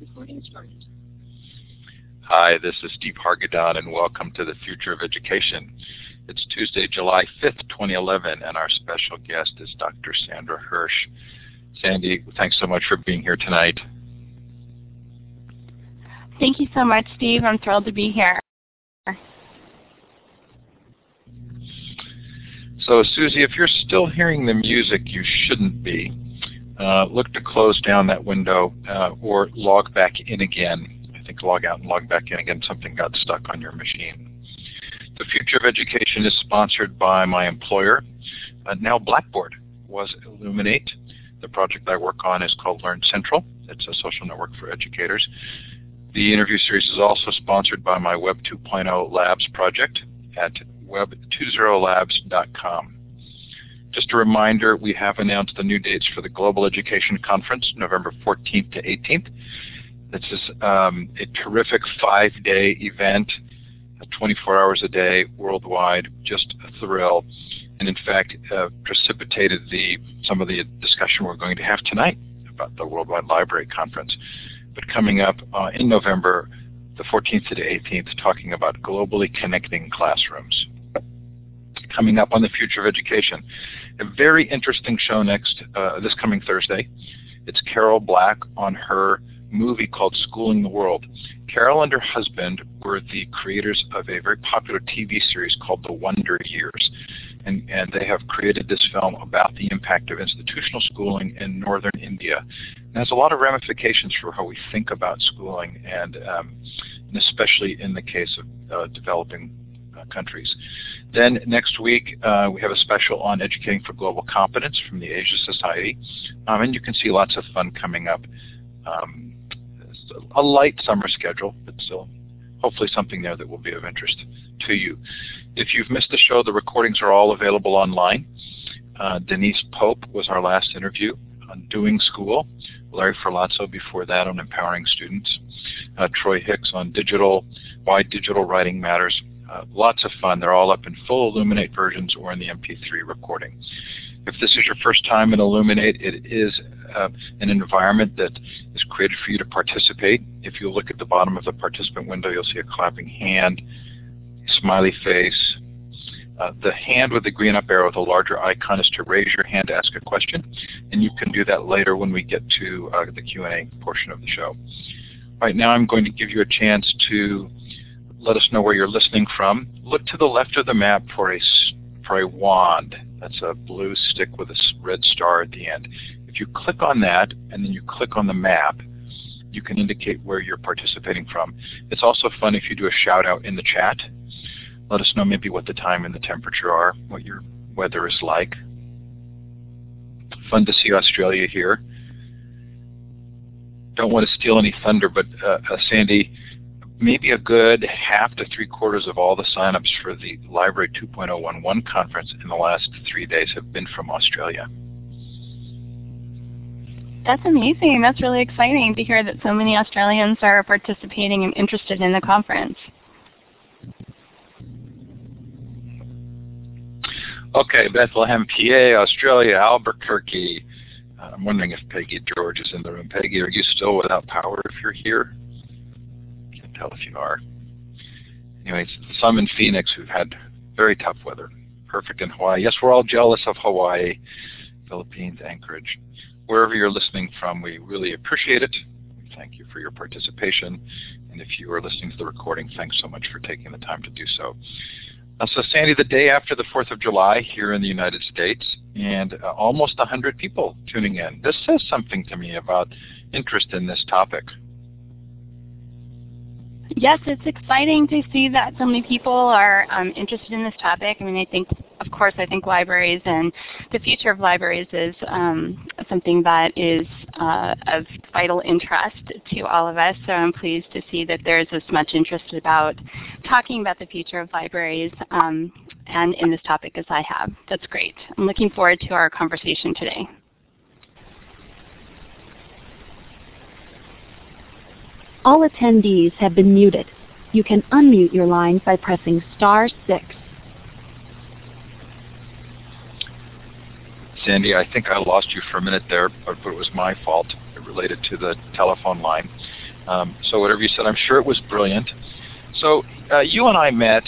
Recording started. Hi, this is Steve Hargadon, and welcome to the Future of Education. It's Tuesday, July 5th, 2011, and our special guest is Dr. Sandra Hirsh. Sandy, thanks so much for being here tonight. Thank you so much, Steve. I'm thrilled to be here. So, Susie, if you're still hearing the music, you shouldn't be. Uh, look to close down that window uh, or log back in again. I think log out and log back in again. Something got stuck on your machine. The Future of Education is sponsored by my employer, uh, now Blackboard, was Elluminate. The project I work on is called Learn Central. It's a social network for educators. The interview series is also sponsored by my Web 2.0 Labs project at web20labs.com. Just a reminder, we have announced the new dates for the Global Education Conference, November 14th to 18th. This is um, a terrific five-day event, 24 hours a day, worldwide, just a thrill, and in fact uh, precipitated the some of the discussion we're going to have tonight about the Worldwide Library Conference. But coming up uh, in November, the 14th to the 18th, talking about globally connecting classrooms coming up on the future of education. A very interesting show next uh, this coming Thursday. It's Carol Black on her movie called Schooling the World. Carol and her husband were the creators of a very popular TV series called The Wonder Years. And, and they have created this film about the impact of institutional schooling in northern India. And has a lot of ramifications for how we think about schooling, and, um, and especially in the case of uh, developing countries. Then next week uh, we have a special on educating for global competence from the Asia Society, um, and you can see lots of fun coming up. Um, a light summer schedule, but still hopefully something there that will be of interest to you. If you've missed the show, the recordings are all available online. Uh, Denise Pope was our last interview on Doing School. Larry Ferlazzo before that on Empowering Students. Uh, Troy Hicks on Digital, Why Digital Writing Matters. Uh, lots of fun. They're all up in full Elluminate versions or in the MP3 recording. If this is your first time in Elluminate, it is uh, an environment that is created for you to participate. If you look at the bottom of the participant window, you'll see a clapping hand, smiley face. Uh, the hand with the green up arrow, the larger icon, is to raise your hand to ask a question, and you can do that later when we get to uh, the Q&A portion of the show. Right now I'm going to give you a chance to let us know where you're listening from. Look to the left of the map for a, for a wand. That's a blue stick with a red star at the end. If you click on that and then you click on the map, you can indicate where you're participating from. It's also fun if you do a shout out in the chat. Let us know maybe what the time and the temperature are, what your weather is like. Fun to see Australia here. Don't want to steal any thunder, but uh, uh, Sandy, maybe a good half to three quarters of all the signups for the Library 2.011 conference in the last three days have been from Australia. That's amazing. That's really exciting to hear that so many Australians are participating and interested in the conference. Okay, Bethlehem, PA, Australia, Albuquerque. I'm wondering if Peggy George is in the room. Peggy, are you still without power if you're here? Tell if you are. Anyways, some in Phoenix who've had very tough weather. Perfect in Hawaii. Yes, we're all jealous of Hawaii, Philippines, Anchorage. Wherever you're listening from, we really appreciate it. We thank you for your participation. And if you are listening to the recording, thanks so much for taking the time to do so. Uh, so Sandy, the day after the 4th of July here in the United States, and uh, almost 100 people tuning in. This says something to me about interest in this topic. Yes, it's exciting to see that so many people are um, interested in this topic. I mean, I think, of course, I think libraries and the future of libraries is um, something that is uh, of vital interest to all of us. So I'm pleased to see that there is as much interest about talking about the future of libraries um, and in this topic as I have. That's great. I'm looking forward to our conversation today. All attendees have been muted. You can unmute your line by pressing star 6. Sandy, I think I lost you for a minute there, but it was my fault. It related to the telephone line. Um, so whatever you said, I'm sure it was brilliant. So uh, you and I met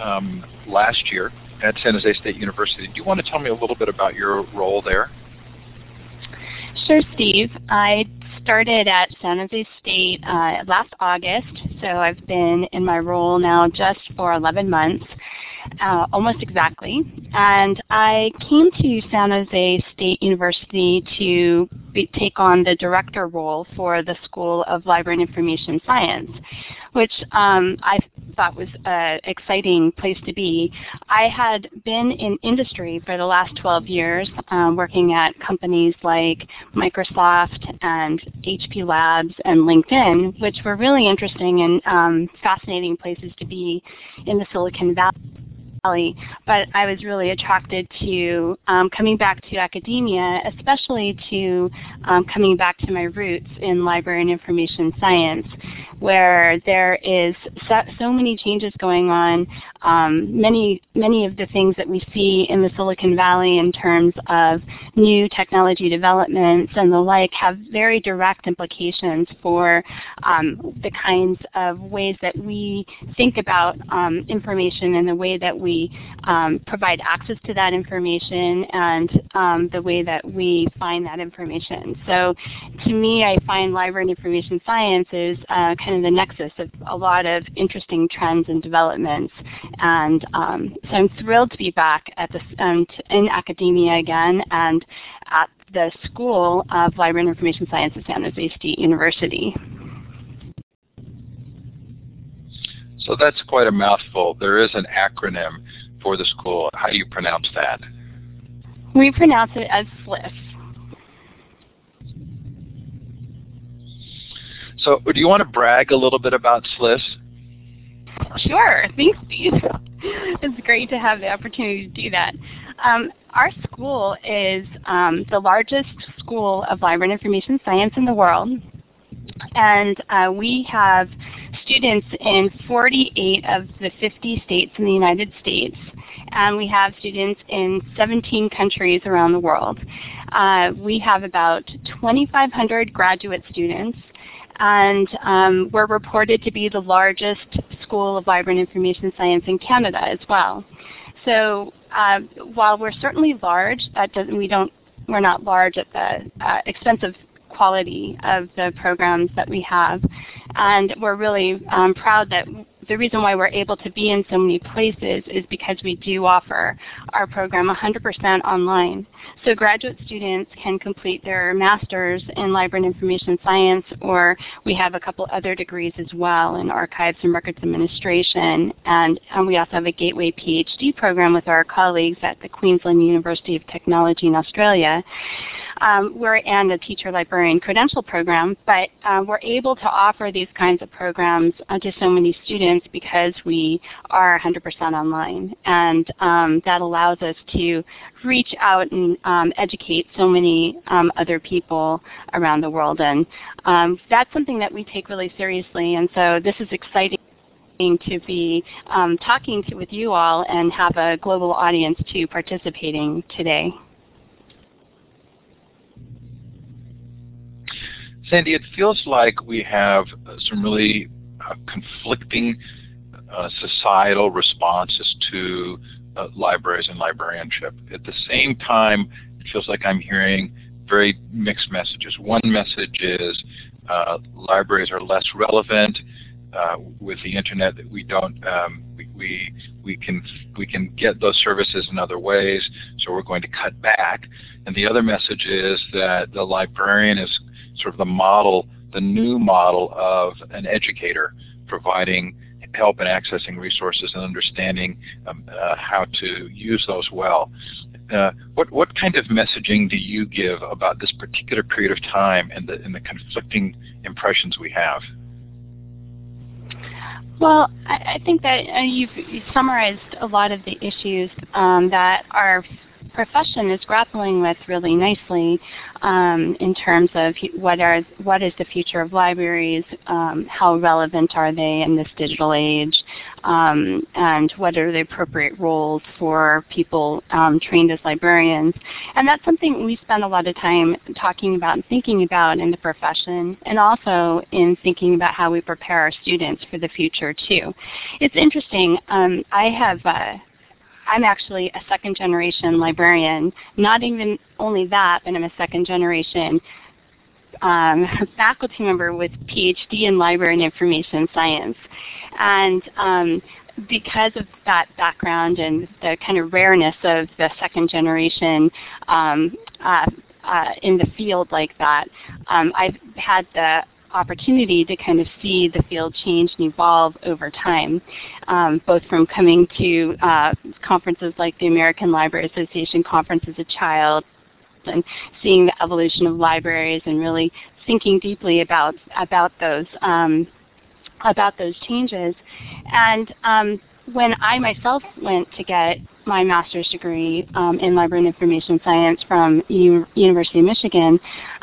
um, last year at San Jose State University. Do you want to tell me a little bit about your role there? Sure, Steve. I started at San Jose State uh, last August, so I've been in my role now just for 11 months, uh, almost exactly. And I came to San Jose State University to be, take on the director role for the School of Library and Information Science, which um, I thought was an exciting place to be. I had been in industry for the last 12 years, um, working at companies like Microsoft and HP Labs and LinkedIn, which were really interesting and um, fascinating places to be in the Silicon Valley. But I was really attracted to um, coming back to academia, especially to um, coming back to my roots in library and information science, where there is so, so many changes going on. Um, many, many of the things that we see in the Silicon Valley in terms of new technology developments and the like have very direct implications for um, the kinds of ways that we think about um, information and the way that we we um, provide access to that information and um, the way that we find that information. So to me, I find library and information science is uh, kind of the nexus of a lot of interesting trends and developments. And um, so I'm thrilled to be back at this, um, in academia again and at the School of Library and Information Science at San Jose State University. So that's quite a mouthful. There is an acronym for the school. How do you pronounce that? We pronounce it as SLIS. So do you want to brag a little bit about SLIS? Sure. Thanks, Steve. it's great to have the opportunity to do that. Um, our school is um, the largest school of library and information science in the world. And uh, we have students in 48 of the 50 states in the United States. And we have students in 17 countries around the world. Uh, we have about 2,500 graduate students and um, we're reported to be the largest school of library and information science in Canada as well. So uh, while we're certainly large, that doesn't we don't we're not large at the uh, expense of quality of the programs that we have. And we're really um, proud that the reason why we're able to be in so many places is because we do offer our program 100% online. So graduate students can complete their master's in library and information science or we have a couple other degrees as well in archives and records administration and, and we also have a gateway PhD program with our colleagues at the Queensland University of Technology in Australia. Um, we're in the teacher librarian credential program, but uh, we're able to offer these kinds of programs uh, to so many students because we are 100% online. And um, that allows us to reach out and um, educate so many um, other people around the world. And um, that's something that we take really seriously. And so this is exciting to be um, talking to, with you all and have a global audience to participating today. Sandy, it feels like we have uh, some really uh, conflicting uh, societal responses to uh, libraries and librarianship. At the same time, it feels like I'm hearing very mixed messages. One message is uh, libraries are less relevant uh, with the internet. That we don't um, we, we we can we can get those services in other ways, so we're going to cut back. And the other message is that the librarian is sort of the model, the new model of an educator providing help in accessing resources and understanding um, uh, how to use those well. Uh, what, what kind of messaging do you give about this particular period of time and the, and the conflicting impressions we have? Well, I, I think that uh, you've, summarized a lot of the issues um, that are profession is grappling with really nicely um, in terms of what are what is the future of libraries, um, how relevant are they in this digital age, um, and what are the appropriate roles for people um, trained as librarians. And that's something we spend a lot of time talking about and thinking about in the profession, and also in thinking about how we prepare our students for the future too. It's interesting. Um, I have uh, I'm actually a second generation librarian. Not even only that, but I'm a second generation um, faculty member with PhD in library and information science. And um, because of that background and the kind of rareness of the second generation um, uh, uh, in the field like that, um, I've had the opportunity to kind of see the field change and evolve over time, um, both from coming to uh, conferences like the American Library Association conference as a child and seeing the evolution of libraries and really thinking deeply about about those um, about those changes. And um, when I myself went to get my master's degree um, in library and information science from U University of Michigan,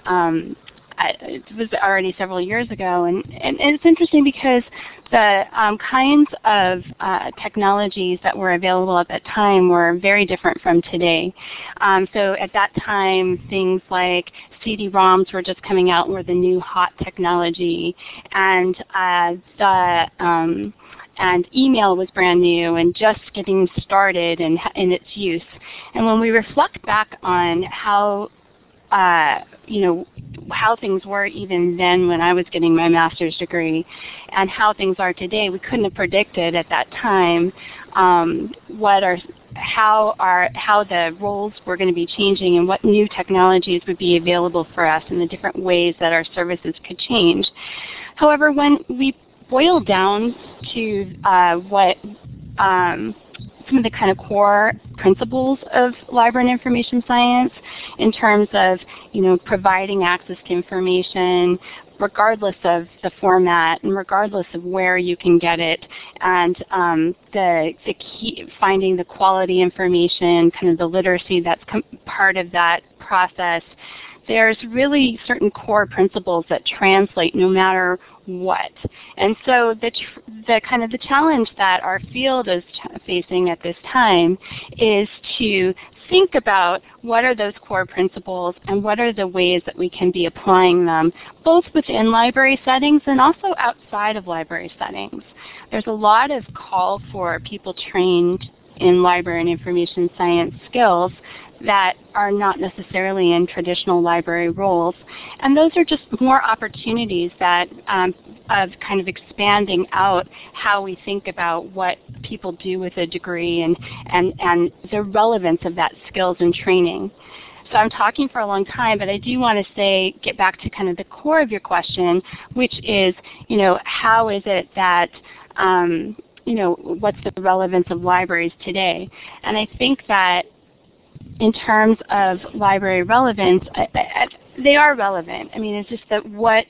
um, it was already several years ago, and, and, and it's interesting because the um, kinds of uh, technologies that were available at that time were very different from today. Um, so at that time, things like CD-ROMs were just coming out, were the new hot technology, and uh, the um, and email was brand new and just getting started in, in its use. And when we reflect back on how uh, you know, how things were even then when I was getting my master's degree and how things are today. We couldn't have predicted at that time um, what are how our how the roles were going to be changing and what new technologies would be available for us and the different ways that our services could change. However, when we boil down to uh, what um, some of the kind of core principles of library and information science in terms of, you know, providing access to information regardless of the format and regardless of where you can get it and um, the, the key, finding the quality information, kind of the literacy that's part of that process there's really certain core principles that translate no matter what. And so the, the kind of the challenge that our field is facing at this time is to think about what are those core principles and what are the ways that we can be applying them both within library settings and also outside of library settings. There's a lot of call for people trained in library and information science skills that are not necessarily in traditional library roles. And those are just more opportunities that um, of kind of expanding out how we think about what people do with a degree and, and, and the relevance of that skills and training. So I'm talking for a long time, but I do want to say, get back to kind of the core of your question, which is, you know, how is it that um, you know, what's the relevance of libraries today? And I think that in terms of library relevance, I, I, they are relevant. I mean, it's just that what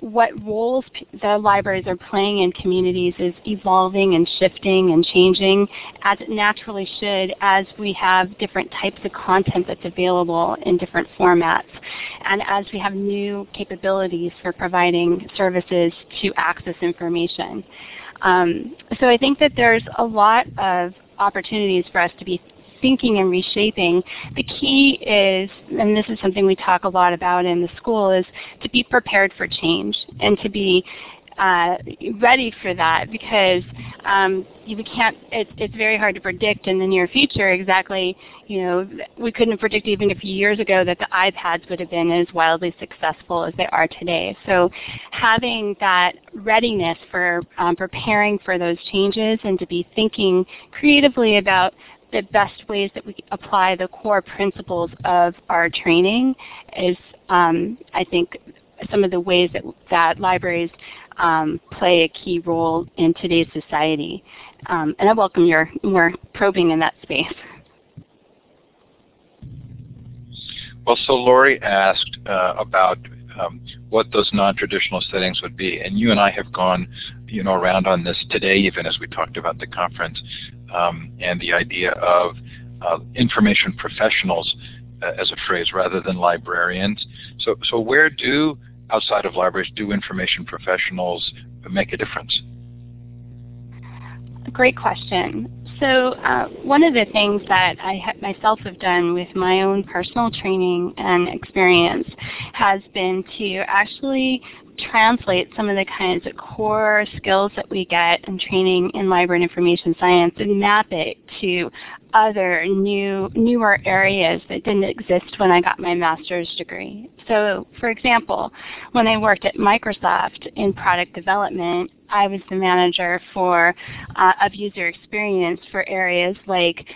what roles the libraries are playing in communities is evolving and shifting and changing as it naturally should as we have different types of content that's available in different formats and as we have new capabilities for providing services to access information. Um, so I think that there's a lot of opportunities for us to be thinking and reshaping. The key is, and this is something we talk a lot about in the school, is to be prepared for change and to be uh, ready for that because um, we can't. It, it's very hard to predict in the near future exactly. You know, we couldn't have predicted even a few years ago that the iPads would have been as wildly successful as they are today. So, having that readiness for um, preparing for those changes and to be thinking creatively about the best ways that we apply the core principles of our training is, um, I think, some of the ways that, that libraries um, play a key role in today's society. Um, and I welcome your more probing in that space. Well, so Lori asked uh, about um, what those non-traditional settings would be, and you and I have gone, you know, around on this today, even as we talked about the conference, um, and the idea of uh, information professionals uh, as a phrase rather than librarians. So, so where do outside of libraries do information professionals make a difference? Great question. So uh, one of the things that I ha myself have done with my own personal training and experience has been to actually translate some of the kinds of core skills that we get in training in library and information science and map it to other new newer areas that didn't exist when I got my master's degree. So for example, when I worked at Microsoft in product development, I was the manager for uh, of user experience for areas like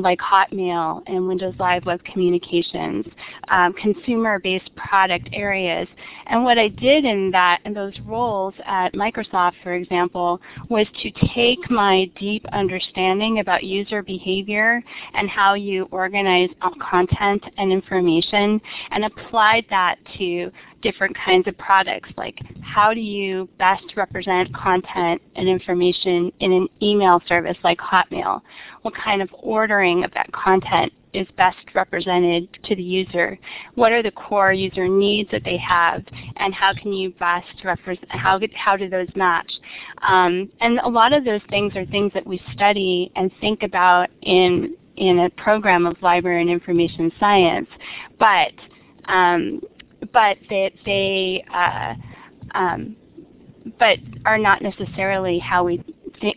like Hotmail and Windows Live Web Communications, um, consumer-based product areas. And what I did in that in those roles at Microsoft, for example, was to take my deep understanding about user behavior and how you organize uh, content and information and applied that to different kinds of products, like how do you best represent content and information in an email service like Hotmail? What kind of ordering of that content is best represented to the user? What are the core user needs that they have, and how can you best represent, how, how do those match? Um, and a lot of those things are things that we study and think about in, in a program of library and information science. But um, but that they uh, um, but are not necessarily how we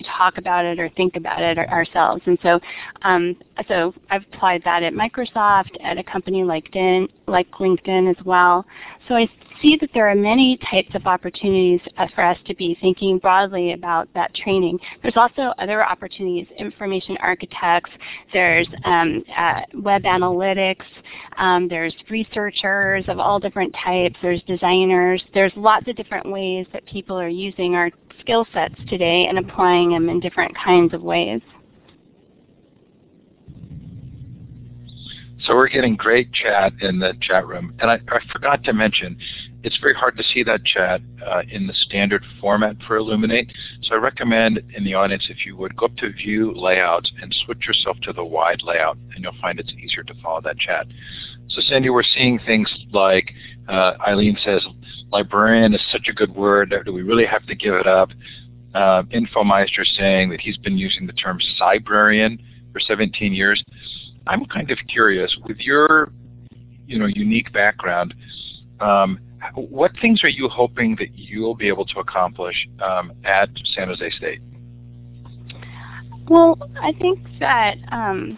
talk about it or think about it ourselves. And so, um, so I've applied that at Microsoft, at a company like, LinkedIn, like LinkedIn as well. So I see that there are many types of opportunities uh, for us to be thinking broadly about that training. There's also other opportunities, information architects, there's um, uh, web analytics, um, there's researchers of all different types, there's designers, there's lots of different ways that people are using our skill sets today and applying them in different kinds of ways. So we're getting great chat in the chat room. And I, I forgot to mention, it's very hard to see that chat uh, in the standard format for Elluminate. So I recommend in the audience, if you would, go up to View Layouts and switch yourself to the wide layout, and you'll find it's easier to follow that chat. So Sandy, we're seeing things like uh, Eileen says, librarian is such a good word. Do we really have to give it up? Uh, Infomeister saying that he's been using the term cybrarian for 17 years. I'm kind of curious, with your you know, unique background, um, what things are you hoping that you'll be able to accomplish um, at San Jose State? Well, I think that um,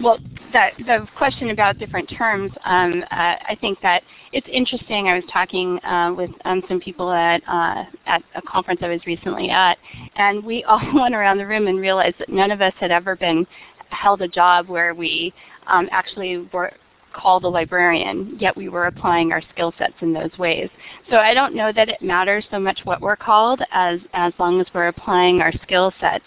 well, that the question about different terms, um, uh, I think that it's interesting. I was talking uh, with um, some people at uh, at a conference I was recently at, and we all went around the room and realized that none of us had ever been held a job where we um, actually were called a librarian, yet we were applying our skill sets in those ways. So I don't know that it matters so much what we're called as, as long as we're applying our skill sets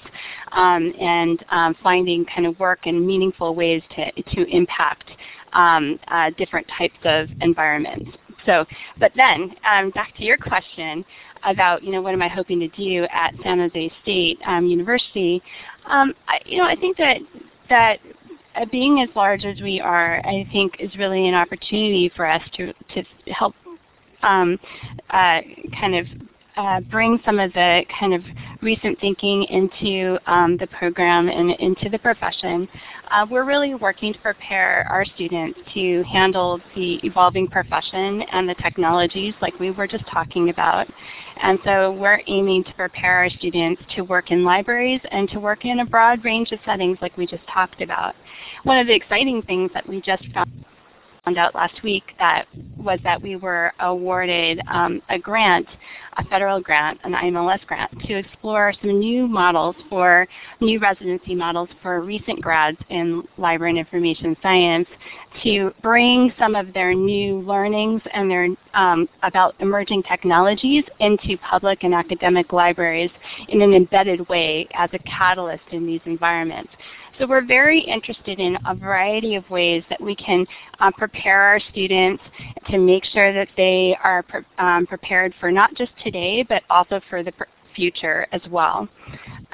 um, and um, finding kind of work in meaningful ways to, to impact um, uh, different types of environments. So, but then um, back to your question about, you know, what am I hoping to do at San Jose State um, University? Um, I, you know, I think that that uh, being as large as we are, I think is really an opportunity for us to, to help um, uh, kind of uh, bring some of the kind of recent thinking into um, the program and into the profession. Uh, we're really working to prepare our students to handle the evolving profession and the technologies like we were just talking about. And so we're aiming to prepare our students to work in libraries and to work in a broad range of settings like we just talked about. One of the exciting things that we just found found out last week that was that we were awarded um, a grant, a federal grant, an IMLS grant, to explore some new models for new residency models for recent grads in library and information science to bring some of their new learnings and their um, about emerging technologies into public and academic libraries in an embedded way as a catalyst in these environments. So we're very interested in a variety of ways that we can uh, prepare our students to make sure that they are pre um, prepared for not just today, but also for the future as well.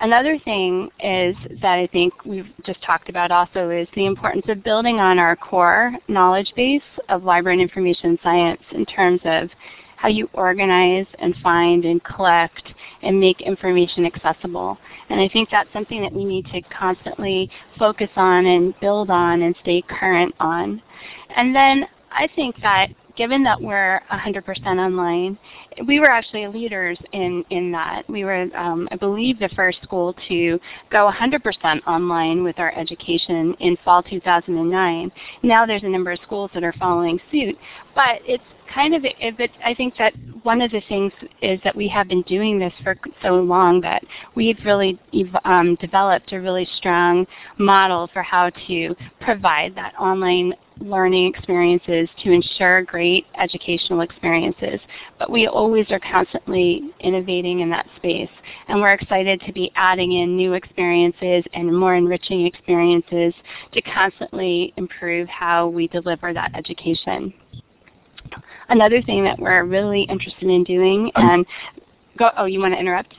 Another thing is that I think we've just talked about also is the importance of building on our core knowledge base of library and information science in terms of how you organize and find and collect and make information accessible. And I think that's something that we need to constantly focus on and build on and stay current on. And then I think that given that we're 100% online, we were actually leaders in, in that. We were, um, I believe, the first school to go 100% online with our education in fall 2009. Now there's a number of schools that are following suit, but it's kind of, but I think that one of the things is that we have been doing this for so long that we've really um, developed a really strong model for how to provide that online learning experiences to ensure great educational experiences. But we always are constantly innovating in that space. And we're excited to be adding in new experiences and more enriching experiences to constantly improve how we deliver that education. Another thing that we're really interested in doing, um, and go, oh, you want to interrupt?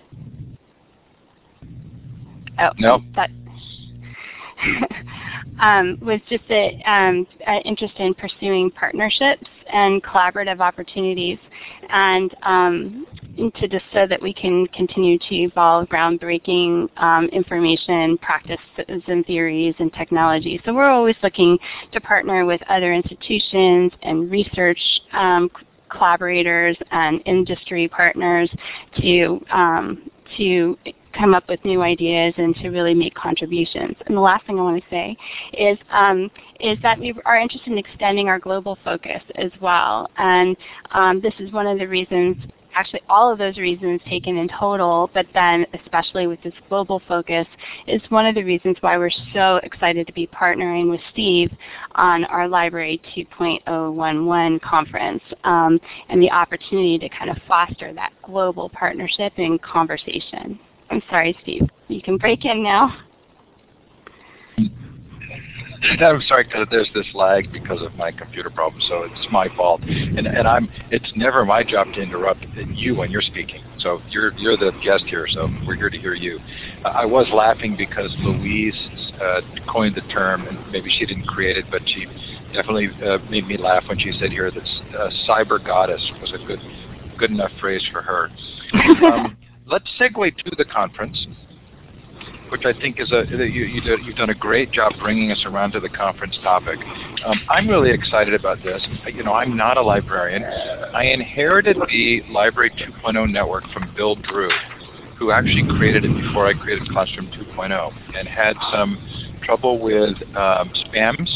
Oh, no. That, um, was just an um, interest in pursuing partnerships and collaborative opportunities, and um, to just so that we can continue to evolve groundbreaking um, information, practices, and theories and technology. So we're always looking to partner with other institutions and research um, collaborators and industry partners to um, to come up with new ideas and to really make contributions. And the last thing I want to say is, um, is that we are interested in extending our global focus as well. And um, this is one of the reasons actually all of those reasons taken in total, but then especially with this global focus, is one of the reasons why we're so excited to be partnering with Steve on our Library 2.011 conference um, and the opportunity to kind of foster that global partnership and conversation. I'm sorry, Steve. You can break in now. I'm sorry because there's this lag because of my computer problem, so it's my fault. And and I'm it's never my job to interrupt you when you're speaking. So you're you're the guest here, so we're here to hear you. Uh, I was laughing because Louise uh, coined the term, and maybe she didn't create it, but she definitely uh, made me laugh when she said here that uh, cyber goddess was a good good enough phrase for her. Um, let's segue to the conference, which I think is a you, you did, you've done a great job bringing us around to the conference topic. Um, I'm really excited about this. You know, I'm not a librarian. I inherited the Library 2.0 network from Bill Drew, who actually created it before I created Classroom 2.0, and had some trouble with um, spams.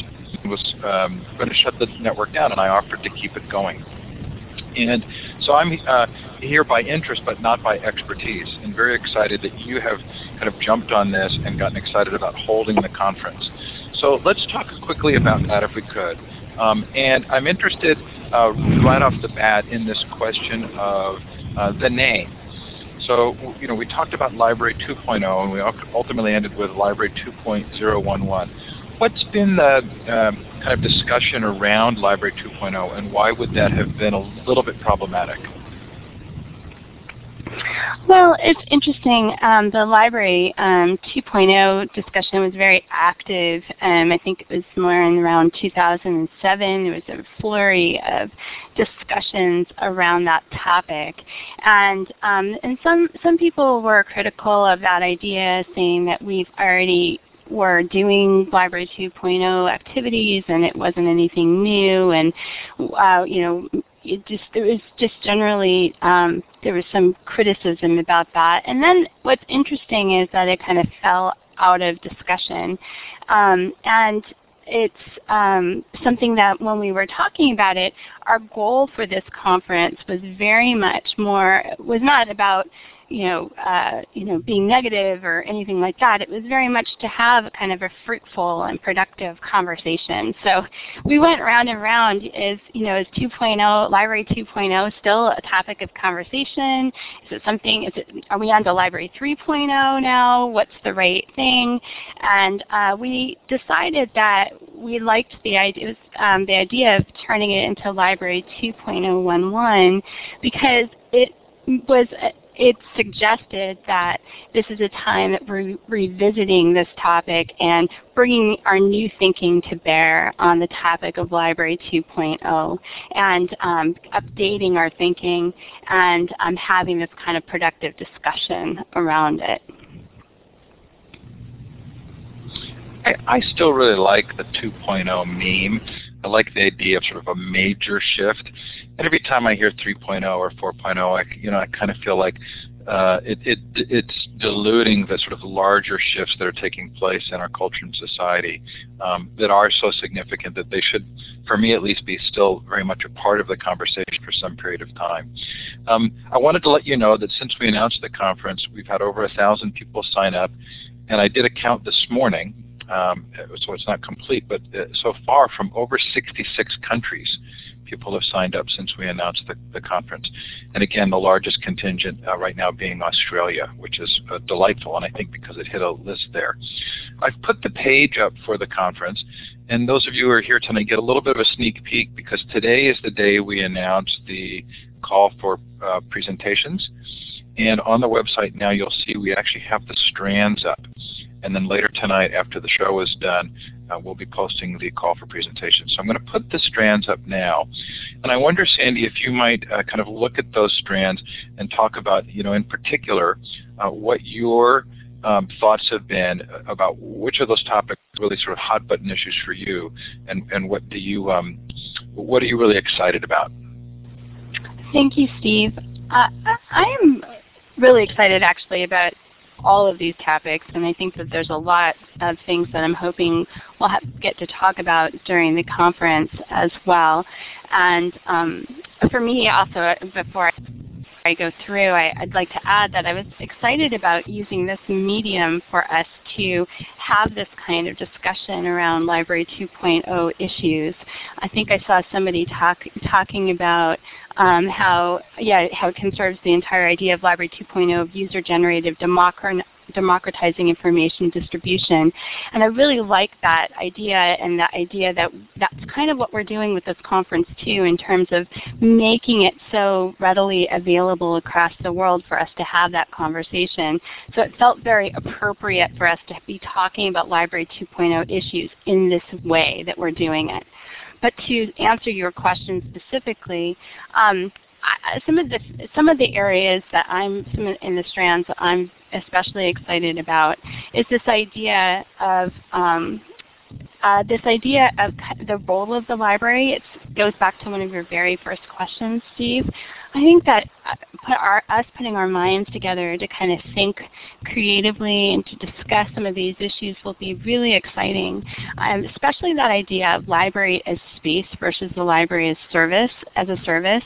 Was um, going to shut the network down, and I offered to keep it going. And so I'm uh, here by interest, but not by expertise, and very excited that you have kind of jumped on this and gotten excited about holding the conference. So let's talk quickly about that if we could. Um, and I'm interested uh, right off the bat in this question of uh, the name. So, you know, we talked about Library 2.0 and we ultimately ended with Library 2.011. What's been the um, kind of discussion around Library 2.0 and why would that have been a little bit problematic? Well, it's interesting. Um, the library um, 2.0 discussion was very active. Um, I think it was somewhere in around 2007. There was a flurry of discussions around that topic, and um, and some some people were critical of that idea, saying that we've already were doing Library 2.0 activities and it wasn't anything new and uh, you know it just there was just generally um, there was some criticism about that. And then what's interesting is that it kind of fell out of discussion. Um, and it's um, something that when we were talking about it, our goal for this conference was very much more, was not about you know, uh, you know, being negative or anything like that. It was very much to have kind of a fruitful and productive conversation. So we went round and round. Is you know, is 2.0 Library 2.0 still a topic of conversation? Is it something? Is it? Are we on to Library 3.0 now? What's the right thing? And uh, we decided that we liked the idea, um, the idea of turning it into Library 2.011 because it was it suggested that this is a time that we're revisiting this topic and bringing our new thinking to bear on the topic of Library 2.0 and um, updating our thinking and um, having this kind of productive discussion around it. I, I still really like the 2.0 meme. I like the idea of sort of a major shift. And every time I hear 3.0 or 4.0, I, you know, I kind of feel like uh, it, it, it's diluting the sort of larger shifts that are taking place in our culture and society um, that are so significant that they should, for me at least, be still very much a part of the conversation for some period of time. Um, I wanted to let you know that since we announced the conference, we've had over a thousand people sign up, and I did a count this morning, um, so it's not complete, but uh, so far from over 66 countries, people have signed up since we announced the, the conference. And again, the largest contingent uh, right now being Australia, which is uh, delightful, and I think because it hit a list there. I've put the page up for the conference, and those of you who are here tonight get a little bit of a sneak peek because today is the day we announce the call for uh, presentations. And on the website now you'll see we actually have the strands up. And then later tonight after the show is done, uh, we'll be posting the call for presentation. So I'm going to put the strands up now. And I wonder, Sandy, if you might uh, kind of look at those strands and talk about, you know, in particular, uh, what your um, thoughts have been about which of those topics really sort of hot button issues for you, and, and what do you um, what are you really excited about? Thank you, Steve. Uh, I am really excited actually about all of these topics, and I think that there's a lot of things that I'm hoping we'll have, get to talk about during the conference as well. And um, for me also, before I go through, I, would like to add that I was excited about using this medium for us to have this kind of discussion around Library 2.0 issues. I think I saw somebody talk, talking about um, how yeah how it conserves the entire idea of Library 2.0 of user-generated democratizing information distribution. And I really like that idea and that idea that that's kind of what we're doing with this conference too in terms of making it so readily available across the world for us to have that conversation. So it felt very appropriate for us to be talking about Library 2.0 issues in this way that we're doing it. But to answer your question specifically, um, I, some of the some of the areas that I'm in the strands I'm especially excited about is this idea of um, uh, this idea of the role of the library. It goes back to one of your very first questions, Steve. I think that uh, put our, us putting our minds together to kind of think creatively and to discuss some of these issues will be really exciting, um, especially that idea of library as space versus the library as service, as a service,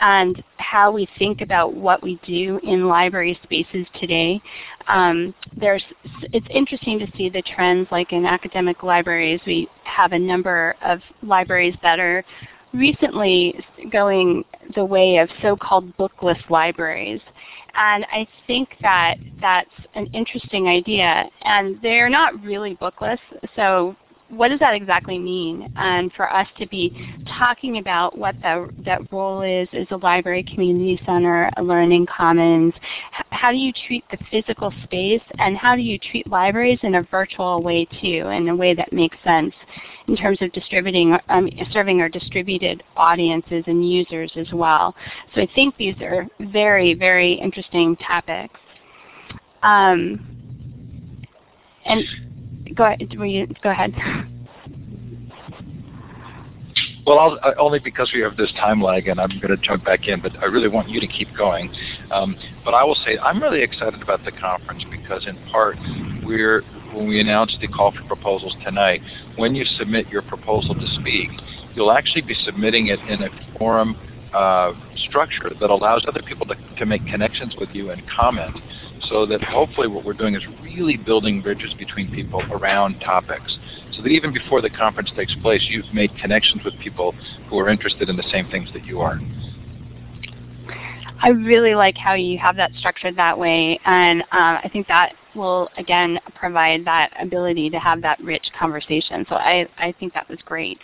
and how we think about what we do in library spaces today. Um, there's, it's interesting to see the trends like in academic libraries. We have a number of libraries that are recently going the way of so-called bookless libraries. And I think that that's an interesting idea. And they're not really bookless, so what does that exactly mean? And for us to be talking about what the, that role is as a library community center, a learning commons, how do you treat the physical space, and how do you treat libraries in a virtual way too, in a way that makes sense in terms of distributing, um, serving our distributed audiences and users as well. So I think these are very, very interesting topics. Um, and go ahead. Go ahead. Well, I'll, uh, only because we have this time lag, and I'm going to jump back in, but I really want you to keep going. Um, but I will say I'm really excited about the conference because, in part, we're when we announce the call for proposals tonight, when you submit your proposal to speak, you'll actually be submitting it in a forum uh, structure that allows other people to, to make connections with you and comment so that hopefully what we're doing is really building bridges between people around topics so that even before the conference takes place you've made connections with people who are interested in the same things that you are. I really like how you have that structured that way and uh, I think that will again provide that ability to have that rich conversation. So I, I think that was great.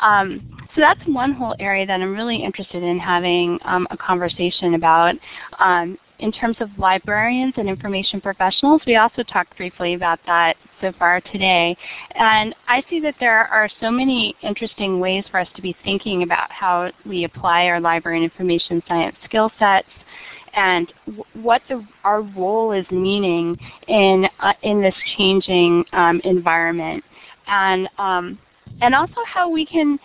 Um, so that's one whole area that I'm really interested in having um, a conversation about. Um, in terms of librarians and information professionals, we also talked briefly about that so far today. And I see that there are so many interesting ways for us to be thinking about how we apply our library and information science skill sets and what the, our role is meaning in, uh, in this changing um, environment. And um, and also how we can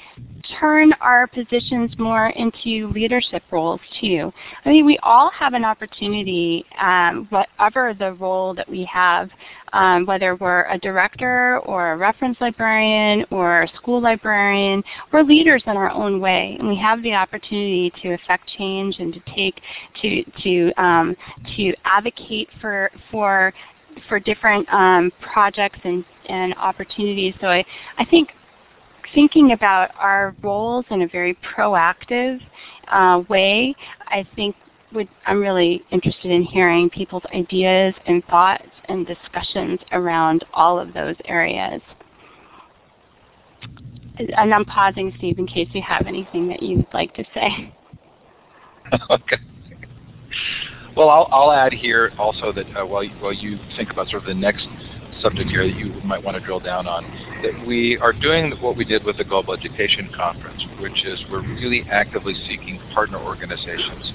turn our positions more into leadership roles too. I mean, we all have an opportunity, um, whatever the role that we have, um, whether we're a director or a reference librarian or a school librarian, we're leaders in our own way, and we have the opportunity to affect change and to take to to um, to advocate for for for different um, projects and, and opportunities. So I, I think thinking about our roles in a very proactive uh, way, I think would, I'm really interested in hearing people's ideas and thoughts and discussions around all of those areas. And I'm pausing, Steve, in case you have anything that you'd like to say. okay. Well, I'll, I'll add here also that uh, while, you, while you think about sort of the next subject here that you might want to drill down on, that we are doing what we did with the Global Education Conference, which is we're really actively seeking partner organizations.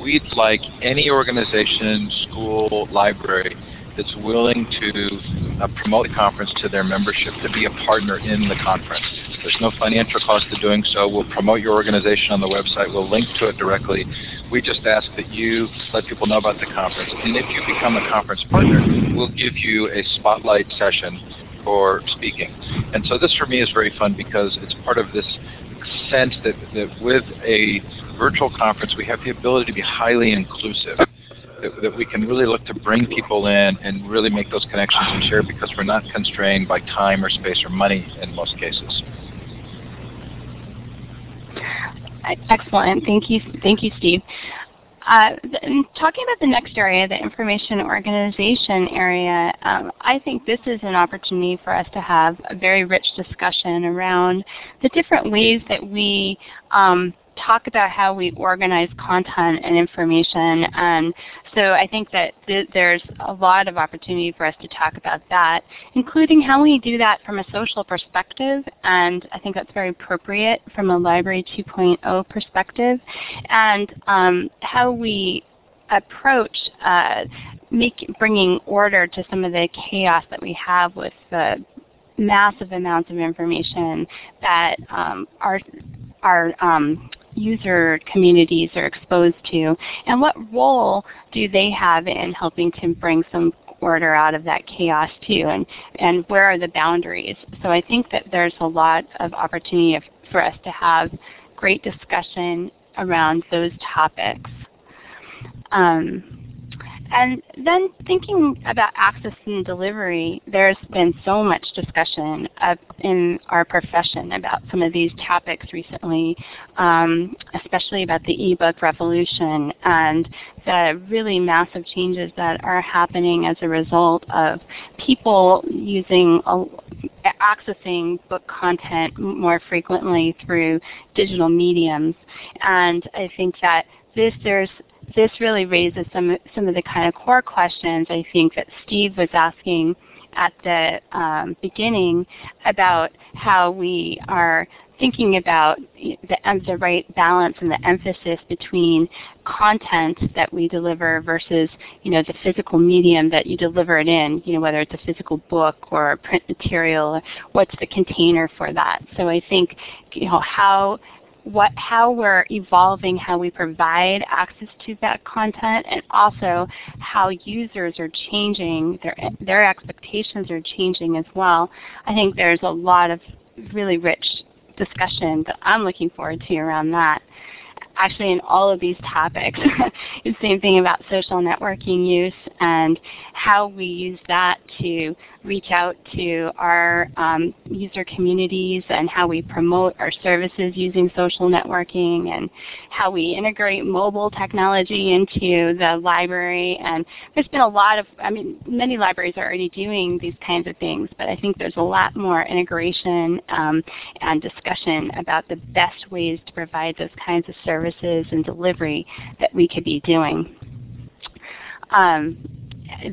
We'd like any organization, school, library that's willing to uh, promote the conference to their membership to be a partner in the conference. There's no financial cost to doing so. We'll promote your organization on the website. We'll link to it directly. We just ask that you let people know about the conference. And if you become a conference partner, we'll give you a spotlight session for speaking. And so this for me is very fun because it's part of this sense that, that with a virtual conference we have the ability to be highly inclusive that, that, we can really look to bring people in and really make those connections and share because we're not constrained by time or space or money in most cases. Excellent. Thank you, thank you, Steve. Uh, talking about the next area, the information organization area, um, I think this is an opportunity for us to have a very rich discussion around the different ways that we um, talk about how we organize content and information. And so I think that th there's a lot of opportunity for us to talk about that, including how we do that from a social perspective. And I think that's very appropriate from a Library 2.0 perspective. And um, how we approach uh, make, bringing order to some of the chaos that we have with the massive amounts of information that um, are, are um, user communities are exposed to, and what role do they have in helping to bring some order out of that chaos too, and, and where are the boundaries? So I think that there's a lot of opportunity for us to have great discussion around those topics. Um, and then thinking about access and delivery, there's been so much discussion in our profession about some of these topics recently, um, especially about the ebook revolution and the really massive changes that are happening as a result of people using accessing book content more frequently through digital mediums. And I think that this there's this really raises some, some of the kind of core questions I think that Steve was asking at the um, beginning about how we are thinking about the, the right balance and the emphasis between content that we deliver versus you know the physical medium that you deliver it in, you know whether it's a physical book or print material, what's the container for that. So I think you know how what, how we're evolving how we provide access to that content and also how users are changing, their, their expectations are changing as well. I think there's a lot of really rich discussion that I'm looking forward to around that actually in all of these topics. the same thing about social networking use and how we use that to reach out to our um, user communities and how we promote our services using social networking and how we integrate mobile technology into the library. And there's been a lot of, I mean, many libraries are already doing these kinds of things, but I think there's a lot more integration um, and discussion about the best ways to provide those kinds of services and delivery that we could be doing. um,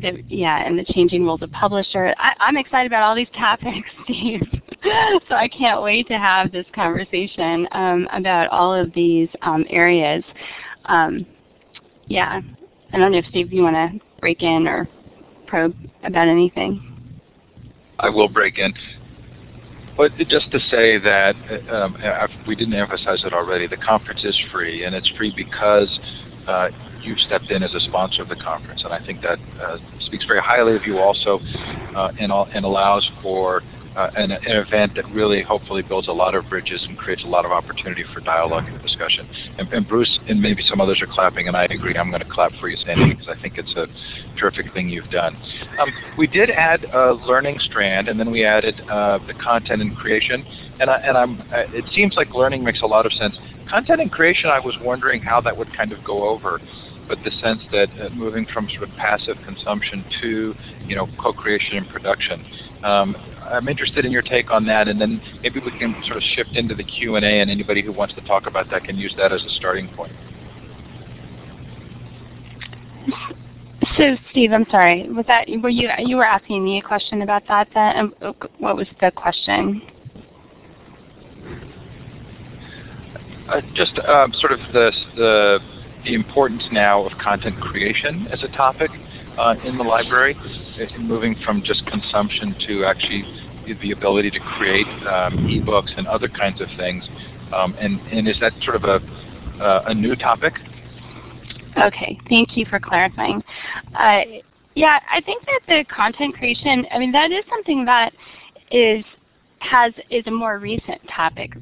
the, yeah, and the changing roles of publisher. I, I'm excited about all these topics, Steve. so I can't wait to have this conversation um, about all of these um, areas. Um, yeah, I don't know if Steve, you want to break in or probe about anything. I will break in. But just to say that um, we didn't emphasize it already, the conference is free, and it's free because uh, you stepped in as a sponsor of the conference, and I think that uh, speaks very highly of you also, uh, and, and allows for uh, an, an, event that really hopefully builds a lot of bridges and creates a lot of opportunity for dialogue and discussion. And, and Bruce and maybe some others are clapping, and I agree. I'm going to clap for you, Sandy, because I think it's a terrific thing you've done. Um, we did add a learning strand, and then we added uh, the content and creation. And, I, and I'm, uh, it seems like learning makes a lot of sense. Content and creation, I was wondering how that would kind of go over but the sense that uh, moving from sort of passive consumption to you know co-creation and production. Um, I'm interested in your take on that, and then maybe we can sort of shift into the Q&A, and anybody who wants to talk about that can use that as a starting point. So, Steve, I'm sorry. Was that were you you were asking me a question about that? Then, uh, what was the question? Uh, just uh, sort of the the the importance now of content creation as a topic uh, in the library, moving from just consumption to actually the ability to create um, ebooks and other kinds of things. Um, and, and is that sort of a, uh, a new topic? Okay, thank you for clarifying. Uh, yeah, I think that the content creation, I mean, that is something that is has is a more recent topic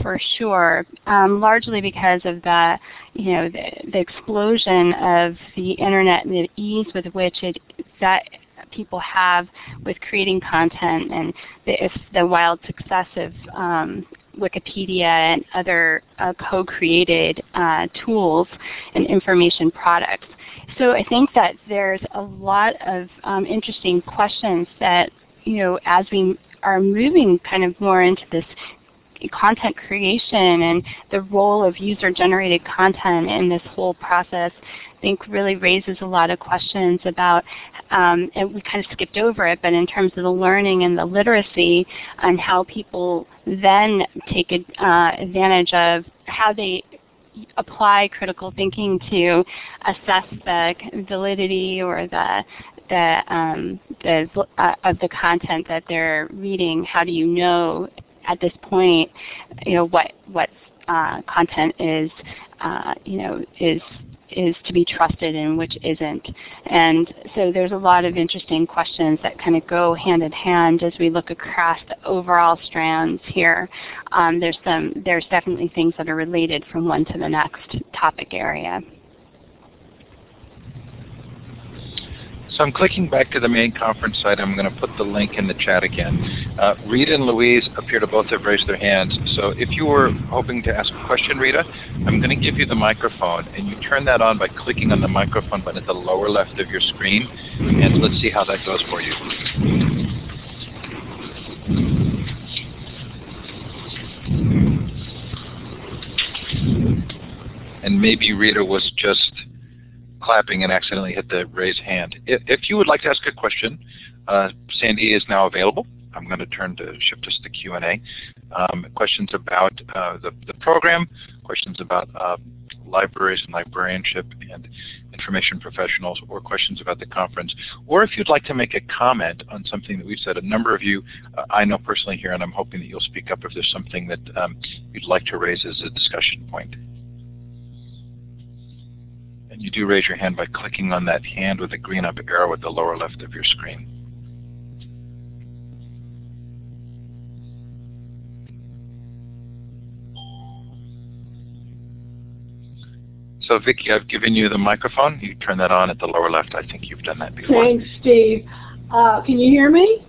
for sure, um, largely because of the, you know, the, the, explosion of the internet and the ease with which it that people have with creating content and the, the wild success of um, Wikipedia and other uh, co-created uh, tools and information products. So I think that there's a lot of um, interesting questions that, you know, as we are moving kind of more into this content creation and the role of user-generated content in this whole process, I think really raises a lot of questions about, um, and we kind of skipped over it, but in terms of the learning and the literacy and how people then take uh, advantage of how they apply critical thinking to assess the validity or the the, um, the uh, of the content that they're reading. How do you know at this point, you know, what what uh, content is, uh, you know, is is to be trusted and which isn't. And so there's a lot of interesting questions that kind of go hand in hand as we look across the overall strands here. Um, there's some there's definitely things that are related from one to the next topic area. So I'm clicking back to the main conference site. I'm going to put the link in the chat again. Uh, Rita and Louise appear to both have raised their hands. So if you were hoping to ask a question, Rita, I'm going to give you the microphone, and you turn that on by clicking on the microphone button at the lower left of your screen. And let's see how that goes for you. And maybe Rita was just clapping and accidentally hit the raise hand. If, if you would like to ask a question, uh, Sandy is now available. I'm going to turn to shift us to Q&A. Um, questions about uh, the, the program, questions about uh, libraries and librarianship and information professionals, or questions about the conference. Or if you'd like to make a comment on something that we've said, a number of you uh, I know personally here, and I'm hoping that you'll speak up if there's something that um, you'd like to raise as a discussion point. And you do raise your hand by clicking on that hand with the green up arrow at the lower left of your screen. So Vicki, I've given you the microphone. You turn that on at the lower left. I think you've done that before. Thanks, Steve. Uh, can you hear me?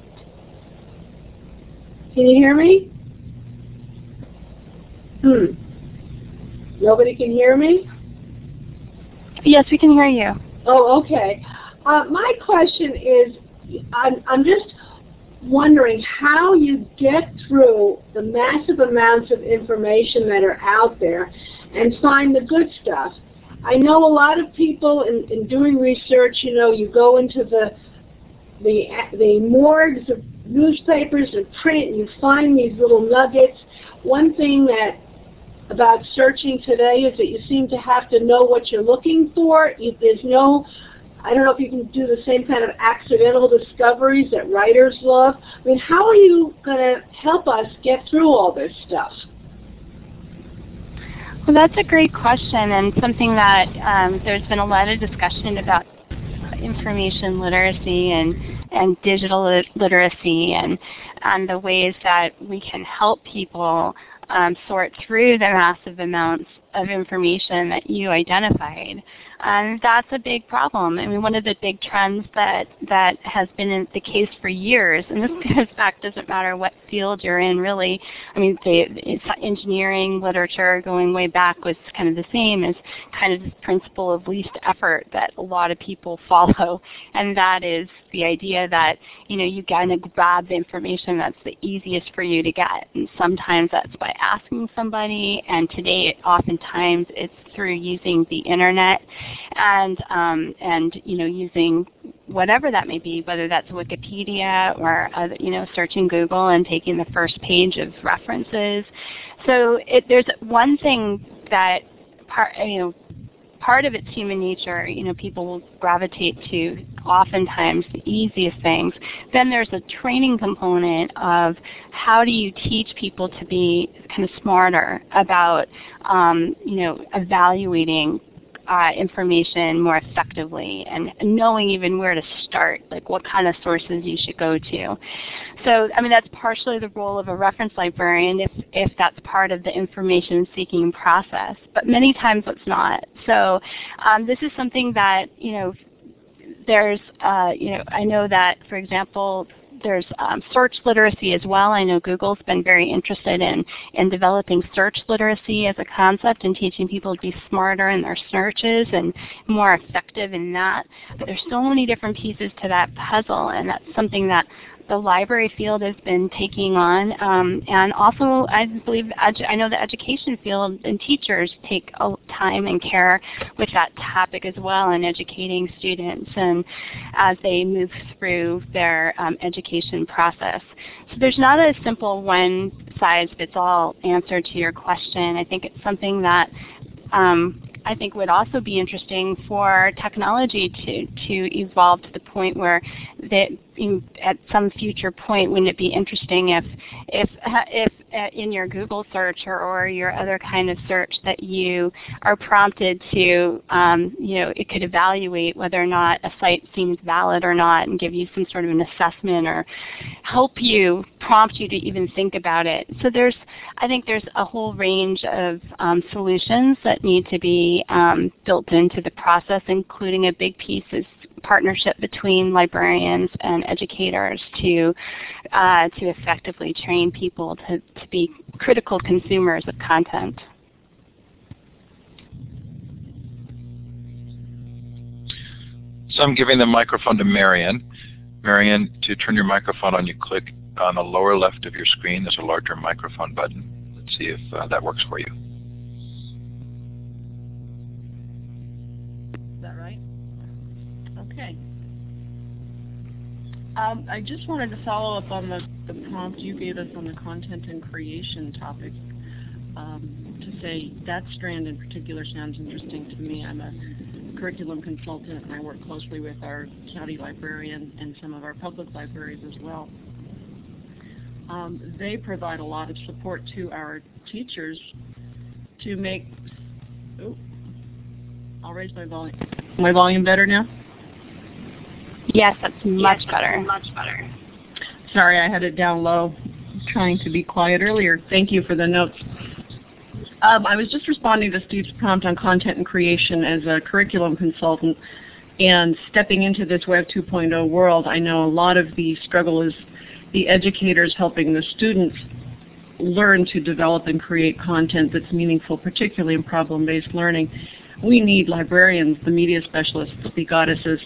Can you hear me? Hmm. Nobody can hear me? Yes, we can hear you. Oh, okay. Uh, my question is, I'm, I'm just wondering how you get through the massive amounts of information that are out there and find the good stuff. I know a lot of people in, in doing research, you know, you go into the the the morgues of newspapers and print, and you find these little nuggets. One thing that about searching today is that you seem to have to know what you're looking for. You, there's no, I don't know if you can do the same kind of accidental discoveries that writers love. I mean, how are you going to help us get through all this stuff? Well, that's a great question and something that um, there's been a lot of discussion about information literacy and, and digital literacy and, and the ways that we can help people um, sort through the massive amounts of information that you identified. And that's a big problem. I mean, one of the big trends that, that has been the case for years, and this goes back, doesn't matter what field you're in really. I mean, the, engineering literature going way back was kind of the same as kind of this principle of least effort that a lot of people follow. And that is the idea that, you know, you kind of grab the information that's the easiest for you to get. And sometimes that's by asking somebody, and today it oftentimes it's through using the internet and um, and you know using whatever that may be, whether that's Wikipedia or you know searching Google and taking the first page of references. So it, there's one thing that part you know part of it's human nature. You know, people will gravitate to oftentimes the easiest things. Then there's a training component of how do you teach people to be kind of smarter about, um, you know, evaluating uh, information more effectively and knowing even where to start, like what kind of sources you should go to. So, I mean, that's partially the role of a reference librarian if, if that's part of the information seeking process, but many times it's not. So um, this is something that, you know, there's, uh, you know, I know that, for example, there's um, search literacy as well. I know Google's been very interested in, in developing search literacy as a concept and teaching people to be smarter in their searches and more effective in that. But there's so many different pieces to that puzzle and that's something that the library field has been taking on. Um, and also, I believe, I know the education field and teachers take time and care with that topic as well in educating students and as they move through their um, education process. So there's not a simple one size fits all answer to your question. I think it's something that um, I think would also be interesting for technology to, to evolve to the point where that at some future point wouldn't it be interesting if if if uh, in your Google search or, or your other kind of search that you are prompted to um, you know it could evaluate whether or not a site seems valid or not and give you some sort of an assessment or help you prompt you to even think about it. So there's I think there's a whole range of um, solutions that need to be um, built into the process including a big piece is partnership between librarians and educators to uh, to effectively train people to, to be critical consumers of content. So I'm giving the microphone to Marion. Marion, to turn your microphone on, you click on the lower left of your screen. There's a larger microphone button. Let's see if uh, that works for you. Um, I just wanted to follow up on the, the prompt you gave us on the content and creation topic um, to say that strand in particular sounds interesting to me. I'm a curriculum consultant and I work closely with our county librarian and some of our public libraries as well. Um, they provide a lot of support to our teachers to make, oh, I'll raise my volume. My volume better now? Yes, that's much yes, better. Much better. Sorry, I had it down low. Trying to be quiet earlier. Thank you for the notes. Um, I was just responding to Steve's prompt on content and creation as a curriculum consultant and stepping into this Web 2.0 world. I know a lot of the struggle is the educators helping the students learn to develop and create content that's meaningful, particularly in problem-based learning. We need librarians, the media specialists, the goddesses,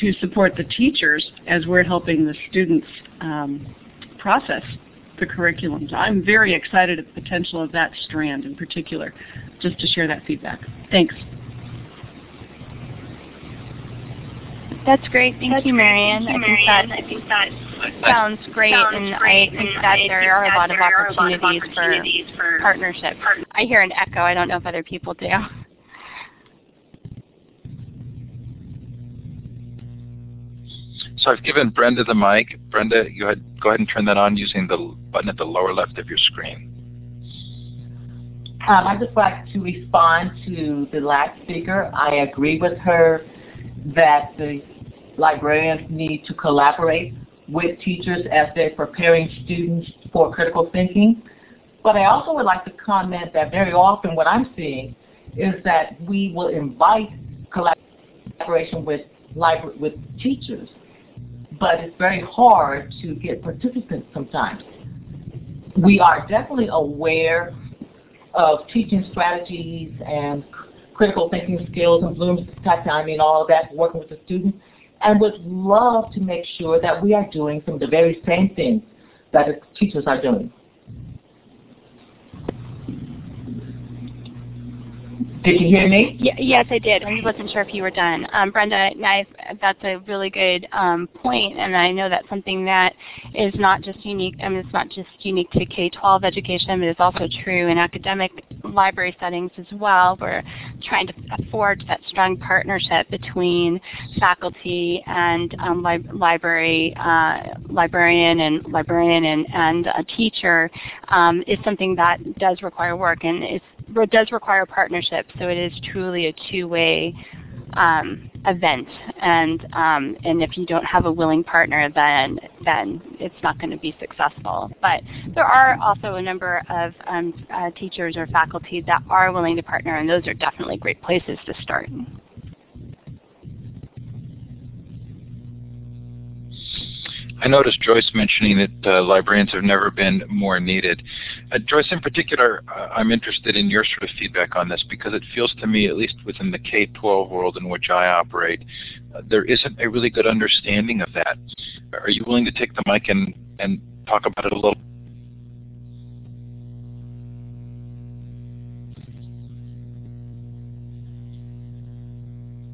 to support the teachers as we're helping the students um, process the curriculum. So I'm very excited at the potential of that strand in particular, just to share that feedback. Thanks. That's great. Thank that's you, Marianne. Thank you, Marianne. I, think that, I think that sounds great, sounds and great. I think and that I there, think are, that a there are a lot of opportunities, for, for partnership. Part I hear an echo. I don't know if other people do. So I've given Brenda the mic. Brenda, you had, go ahead and turn that on using the button at the lower left of your screen. Um, I'd just like to respond to the last speaker. I agree with her that the librarians need to collaborate with teachers as they're preparing students for critical thinking. But I also would like to comment that very often what I'm seeing is that we will invite collaboration with, with teachers, but it's very hard to get participants sometimes. We are definitely aware of teaching strategies and critical thinking skills and Bloom's taxonomy and all of that, working with the students, and would love to make sure that we are doing some of the very same things that the teachers are doing. Did you hear me? Yes, I did. I wasn't sure if you were done. Um, Brenda, I, that's a really good um, point, and I know that's something that is not just unique. I mean, it's not just unique to K-12 education, but it's also true in academic library settings as well. We're trying to forge that strong partnership between faculty and um, li library uh, librarian and librarian and, and a teacher um, is something that does require work, and it's it does require partnership, so it is truly a two-way um, event. And um, and if you don't have a willing partner, then then it's not going to be successful. But there are also a number of um, uh, teachers or faculty that are willing to partner, and those are definitely great places to start. I noticed Joyce mentioning that uh, librarians have never been more needed. Uh, Joyce, in particular, uh, I'm interested in your sort of feedback on this because it feels to me, at least within the K-12 world in which I operate, uh, there isn't a really good understanding of that. Are you willing to take the mic and, and talk about it a little?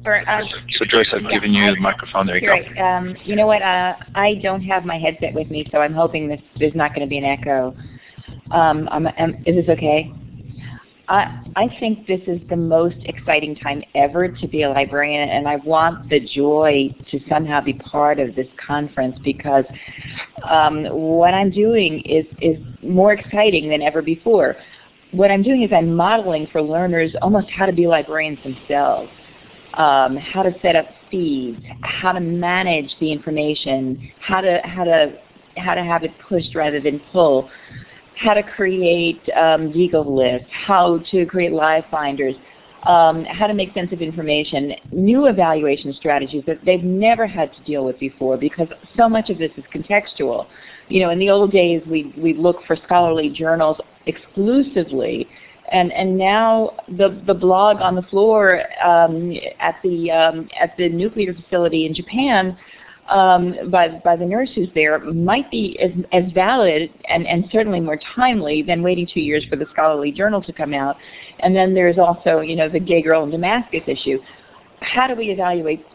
Uh, so Joyce, I've given you the microphone. There you go. Right. Um, you know what? Uh, I don't have my headset with me, so I'm hoping this is not going to be an echo. Um, I'm, I'm, is this okay? I, I think this is the most exciting time ever to be a librarian, and I want the joy to somehow be part of this conference because um, what I'm doing is, is more exciting than ever before. What I'm doing is I'm modeling for learners almost how to be librarians themselves um, how to set up feeds, how to manage the information, how to how to how to have it pushed rather than pull, how to create um, Diigo lists, how to create LiveBinders, um, how to make sense of information, new evaluation strategies that they've never had to deal with before because so much of this is contextual. You know, in the old days, we we look for scholarly journals exclusively and and now the the blog on the floor um, at the um, at the nuclear facility in Japan um, by by the nurse who's there might be as as valid and and certainly more timely than waiting two years for the scholarly journal to come out. And then there's also you know the gay girl in Damascus issue. How do we evaluate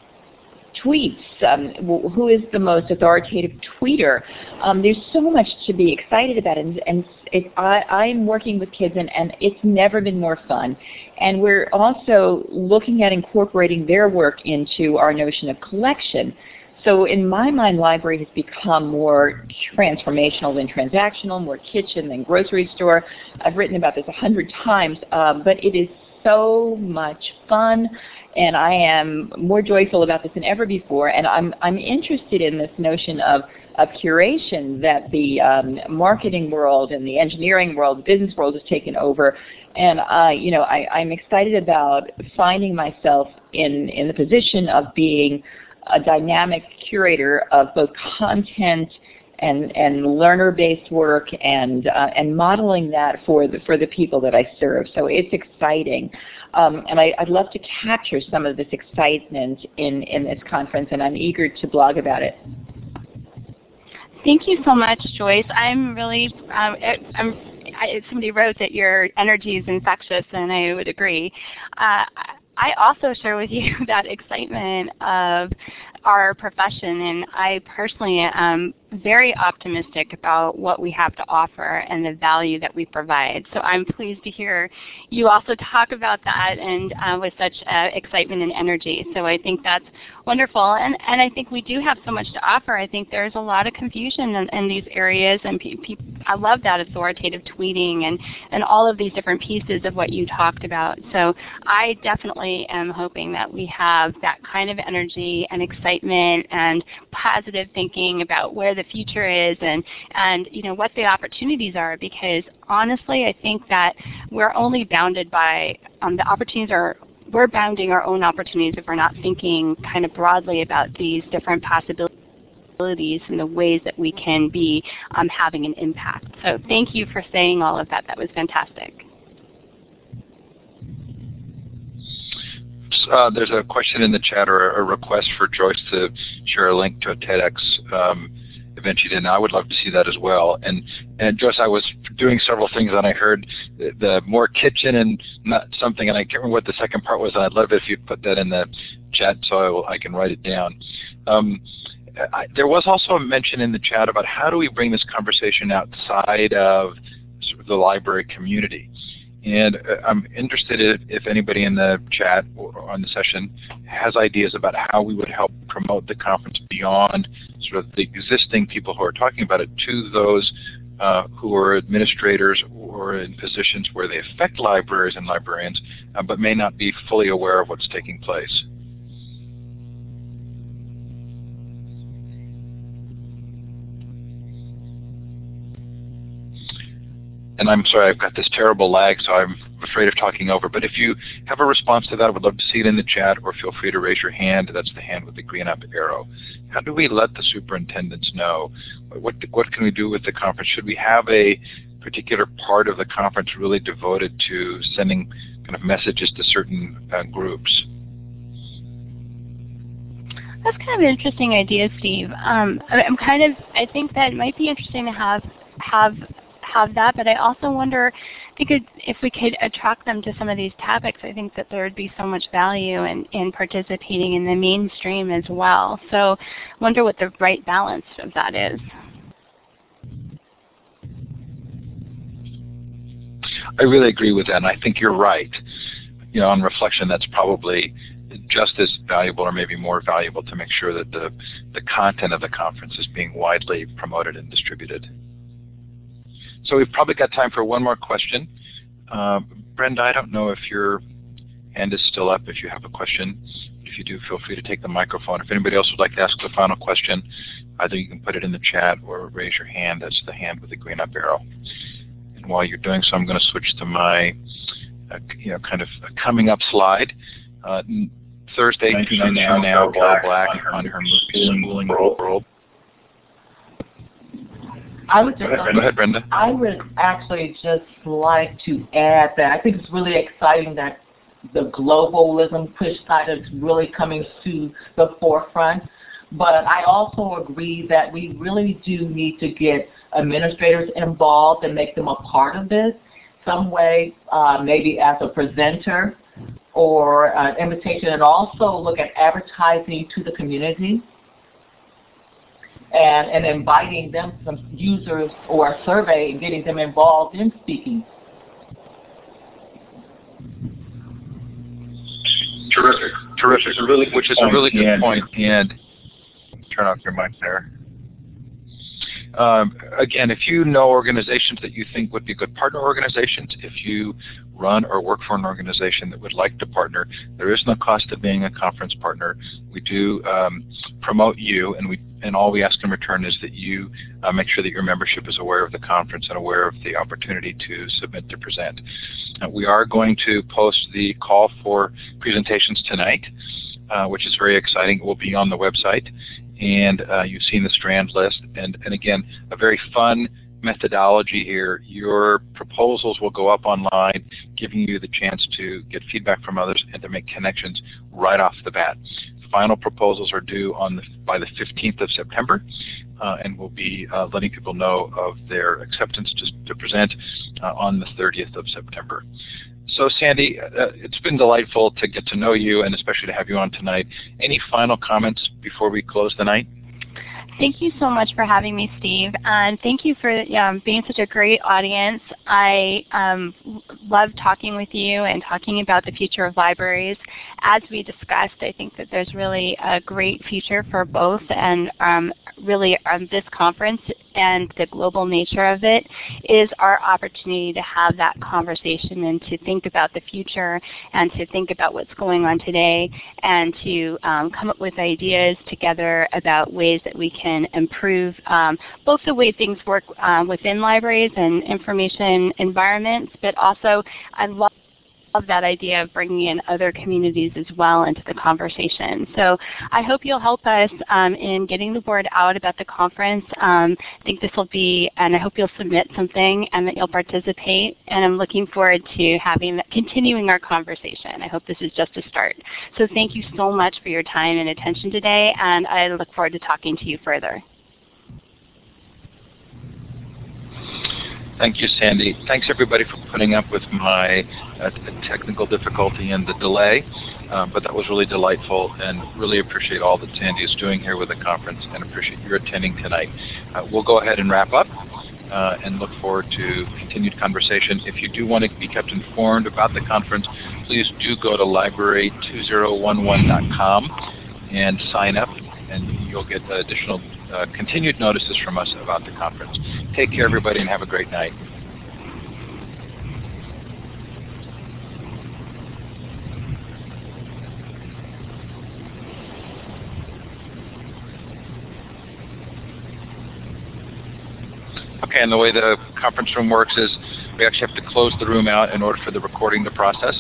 tweets, um, who is the most authoritative tweeter. Um, there's so much to be excited about, and, and it, I, I'm working with kids, and, and it's never been more fun. And we're also looking at incorporating their work into our notion of collection. So in my mind, library has become more transformational than transactional, more kitchen than grocery store. I've written about this a hundred times, um, but it is so much fun and I am more joyful about this than ever before. And I'm I'm interested in this notion of of curation that the um, marketing world and the engineering world, the business world has taken over. And uh, you know, I, I'm excited about finding myself in in the position of being a dynamic curator of both content and and learner-based work and uh, and modeling that for the for the people that I serve. So it's exciting. Um, and I, would love to capture some of this excitement in, in this conference, and I'm eager to blog about it. Thank you so much, Joyce. I'm really, um, I'm, I, somebody wrote that your energy is infectious, and I would agree. Uh, I also share with you that excitement of our profession, and I personally am very optimistic about what we have to offer and the value that we provide. So I'm pleased to hear you also talk about that and uh, with such uh, excitement and energy. So I think that's wonderful. And, and I think we do have so much to offer. I think there's a lot of confusion in, in these areas and pe pe I love that authoritative tweeting and, and all of these different pieces of what you talked about. So I definitely am hoping that we have that kind of energy and excitement and positive thinking about where the future is and, and you know, what the opportunities are because honestly I think that we're only bounded by, um, the opportunities are we're bounding our own opportunities if we're not thinking kind of broadly about these different possibilities and the ways that we can be um, having an impact. So thank you for saying all of that. That was fantastic. Uh, there's a question in the chat or a request for Joyce to share a link to a TEDx um, event you did, and I would love to see that as well. And and Joyce, I was doing several things, and I heard the, the more kitchen and not something, and I can't remember what the second part was. And I'd love if you put that in the chat so I, will, I can write it down. Um, I, there was also a mention in the chat about how do we bring this conversation outside of the library community. And uh, I'm interested if, anybody in the chat or on the session has ideas about how we would help promote the conference beyond sort of the existing people who are talking about it to those uh, who are administrators or in positions where they affect libraries and librarians, uh, but may not be fully aware of what's taking place. And I'm sorry, I've got this terrible lag, so I'm afraid of talking over. But if you have a response to that, I would love to see it in the chat, or feel free to raise your hand. That's the hand with the green up arrow. How do we let the superintendents know? What, what can we do with the conference? Should we have a particular part of the conference really devoted to sending kind of messages to certain uh, groups? That's kind of an interesting idea, Steve. Um, I'm kind of, I think that might be interesting to have have have that, but I also wonder if, if we could attract them to some of these topics, I think that there would be so much value in, in participating in the mainstream as well. So I wonder what the right balance of that is. I really agree with that, and I think you're right. You know, on reflection, that's probably just as valuable or maybe more valuable to make sure that the, the content of the conference is being widely promoted and distributed. So we've probably got time for one more question. Uh, Brenda, I don't know if your hand is still up if you have a question. If you do, feel free to take the microphone. If anybody else would like to ask the final question, either you can put it in the chat or raise your hand. That's the hand with the green up arrow. And while you're doing so, I'm going to switch to my uh, you know, kind of coming up slide. Uh, Thursday, now, now, Carol Black on her movie Schooling World. I would just, Go ahead, Brenda. I would actually just like to add that I think it's really exciting that the globalism push side is really coming to the forefront. But I also agree that we really do need to get administrators involved and make them a part of this some way, uh, maybe as a presenter or an invitation, and also look at advertising to the community and, and inviting them, some users or a survey, and getting them involved in speaking. Terrific, terrific. Really Which is a really good point. And turn off your mic there. Um, again, if you know organizations that you think would be good partner organizations, if you run or work for an organization that would like to partner, there is no cost of being a conference partner. We do um, promote you, and we and all we ask in return is that you uh, make sure that your membership is aware of the conference and aware of the opportunity to submit to present. Uh, we are going to post the call for presentations tonight, uh, which is very exciting. It will be on the website, and uh, you've seen the strand list. And, and again, a very fun methodology here. Your proposals will go up online, giving you the chance to get feedback from others and to make connections right off the bat. Final proposals are due on the, by the 15th of September, uh, and we'll be uh, letting people know of their acceptance to, to present uh, on the 30th of September. So Sandy, it's been delightful to get to know you and especially to have you on tonight. Any final comments before we close the night? Thank you so much for having me, Steve, and thank you for um, being such a great audience. I um, love talking with you and talking about the future of libraries. As we discussed, I think that there's really a great future for both, and um, really um, this conference and the global nature of it is our opportunity to have that conversation and to think about the future and to think about what's going on today and to um, come up with ideas together about ways that we can improve um, both the way things work um, within libraries and information environments, but also I love love that idea of bringing in other communities as well into the conversation. So I hope you'll help us um, in getting the word out about the conference. Um, I think this will be, and I hope you'll submit something and that you'll participate. And I'm looking forward to having continuing our conversation. I hope this is just a start. So thank you so much for your time and attention today, and I look forward to talking to you further. Thank you, Sandy. Thanks everybody for putting up with my uh, technical difficulty and the delay, uh, but that was really delightful and really appreciate all that Sandy is doing here with the conference and appreciate your attending tonight. Uh, we'll go ahead and wrap up uh, and look forward to continued conversation. If you do want to be kept informed about the conference, please do go to library2011.com and sign up and you'll get additional uh, continued notices from us about the conference. Take care, everybody, and have a great night. Okay, and the way the conference room works is we actually have to close the room out in order for the recording to process.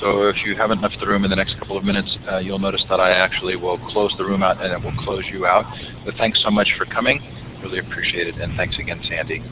So if you haven't left the room in the next couple of minutes, uh, you'll notice that I actually will close the room out and it will close you out. But thanks so much for coming. Really appreciate it. And thanks again, Sandy.